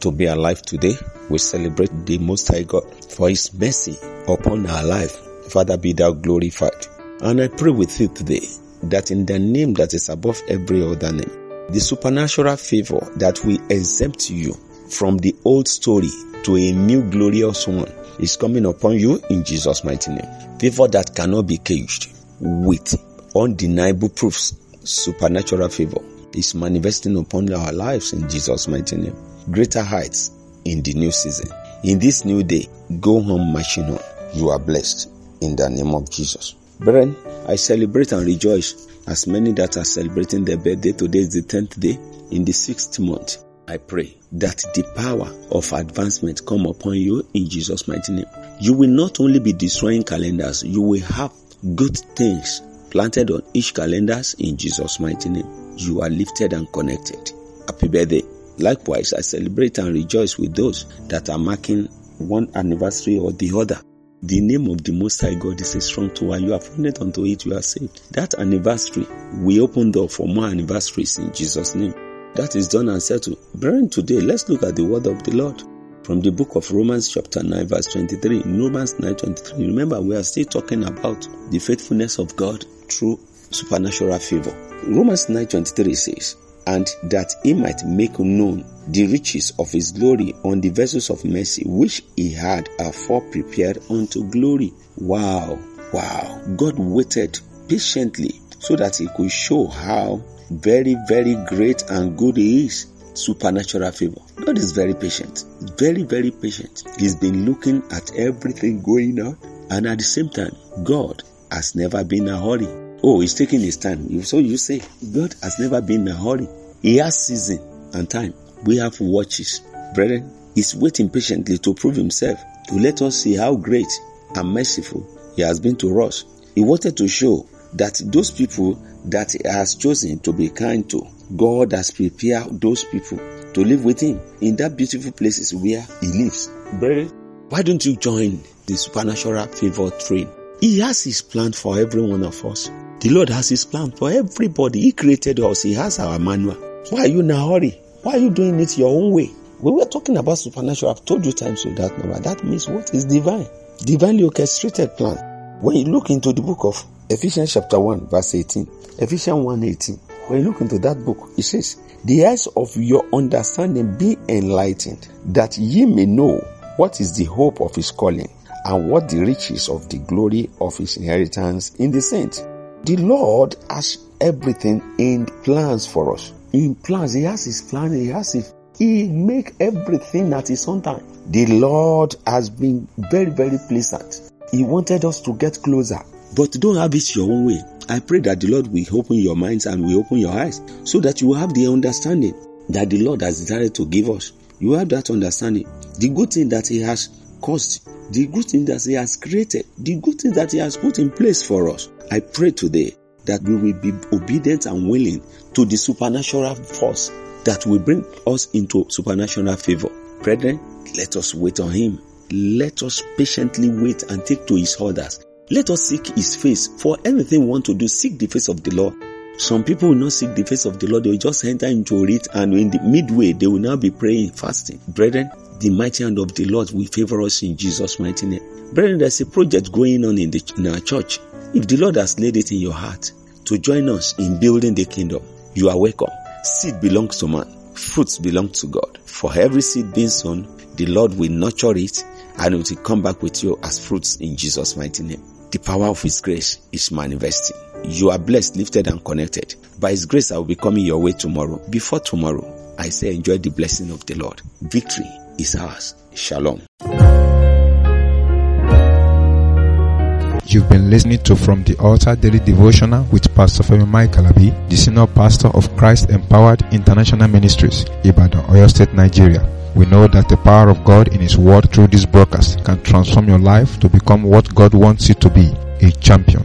to be alive today. We celebrate the Most High God for His mercy upon our life. Father, be thou glorified. And I pray with you today that in the name that is above every other name, the supernatural favor that will exempt you from the old story to a new glorious one is coming upon you in Jesus' mighty name. Favor that cannot be caged with undeniable proofs, supernatural favor is manifesting upon our lives in Jesus' mighty name. Greater heights in the new season. In this new day, go home marching on. You are blessed in the name of Jesus. Brethren, I celebrate and rejoice as many that are celebrating their birthday. Today is the 10th day in the sixth month. I pray that the power of advancement come upon you in Jesus' mighty name. You will not only be destroying calendars, you will have good things planted on each calendars in Jesus' mighty name. You are lifted and connected. Happy birthday. Likewise, I celebrate and rejoice with those that are marking one anniversary or the other. The name of the Most High God is a strong tower. You have found it unto it, you are saved. That anniversary, we open door for more anniversaries in Jesus' name. That is done and settled. Brethren, today, let's look at the word of the Lord from the book of Romans chapter 9 verse 23. In Romans 9 23, remember we are still talking about the faithfulness of God through supernatural favor. Romans 9 23 says, and that he might make known the riches of his glory on the vessels of mercy which he had afore prepared unto glory. Wow, wow. God waited patiently so that he could show how very, very great and good he is. Supernatural favor. God is very patient, very, very patient. He's been looking at everything going on, and at the same time, God has never been a hurry. Oh, he's taking his time. So you say, God has never been in a hurry. He has season and time. We have watches. Brethren, he's waiting patiently to prove himself, to let us see how great and merciful he has been to us. He wanted to show that those people that he has chosen to be kind to, God has prepared those people to live with him in that beautiful places where he lives. Brethren, why don't you join the supernatural favor train? He has his plan for every one of us. The Lord has his plan for everybody. He created us. He has our manual. Why are you in a hurry? Why are you doing it your own way? When We were talking about supernatural. I've told you times with that number. That means what is divine? Divinely orchestrated plan. When you look into the book of Ephesians chapter 1 verse 18, Ephesians 1 18, when you look into that book, it says, the eyes of your understanding be enlightened, that ye may know what is the hope of his calling and what the riches of the glory of his inheritance in the saints. The Lord has everything in plans for us. In plans, He has His plan, He has His he make everything at his own time. The Lord has been very, very pleasant. He wanted us to get closer. But don't have it your own way. I pray that the Lord will open your minds and will open your eyes so that you will have the understanding that the Lord has decided to give us. You have that understanding. The good thing that He has caused, the good thing that He has created, the good thing that He has put in place for us. I pray today that we will be obedient and willing to the supernatural force that will bring us into supernatural favor. Brethren, let us wait on Him. Let us patiently wait and take to His orders. Let us seek His face. For anything we want to do, seek the face of the Lord. Some people will not seek the face of the Lord, they will just enter into it, and in the midway, they will now be praying, fasting. Brethren, the mighty hand of the Lord will favor us in Jesus' mighty name. Brethren, there's a project going on in, the, in our church. If the Lord has laid it in your heart to join us in building the kingdom, you are welcome. Seed belongs to man, fruits belong to God. For every seed being sown, the Lord will nurture it and it will come back with you as fruits in Jesus' mighty name. The power of His grace is manifesting. You are blessed, lifted, and connected. By His grace, I will be coming your way tomorrow. Before tomorrow, I say enjoy the blessing of the Lord. Victory is ours. Shalom. You've been listening to From the Altar Daily Devotional with Pastor Femi Mike Alabi, the Senior Pastor of Christ Empowered International Ministries, Ibadan, Oyo State, Nigeria. We know that the power of God in His Word through this broadcast can transform your life to become what God wants you to be, a champion.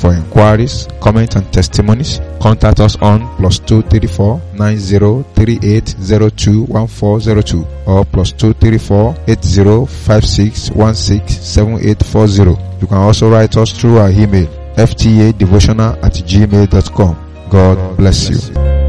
For inquiries, comments and testimonies, contact us on plus 234 9038021402 or plus 234 8056167840. You can also write us through our email ftadevotional at gmail.com. God bless you.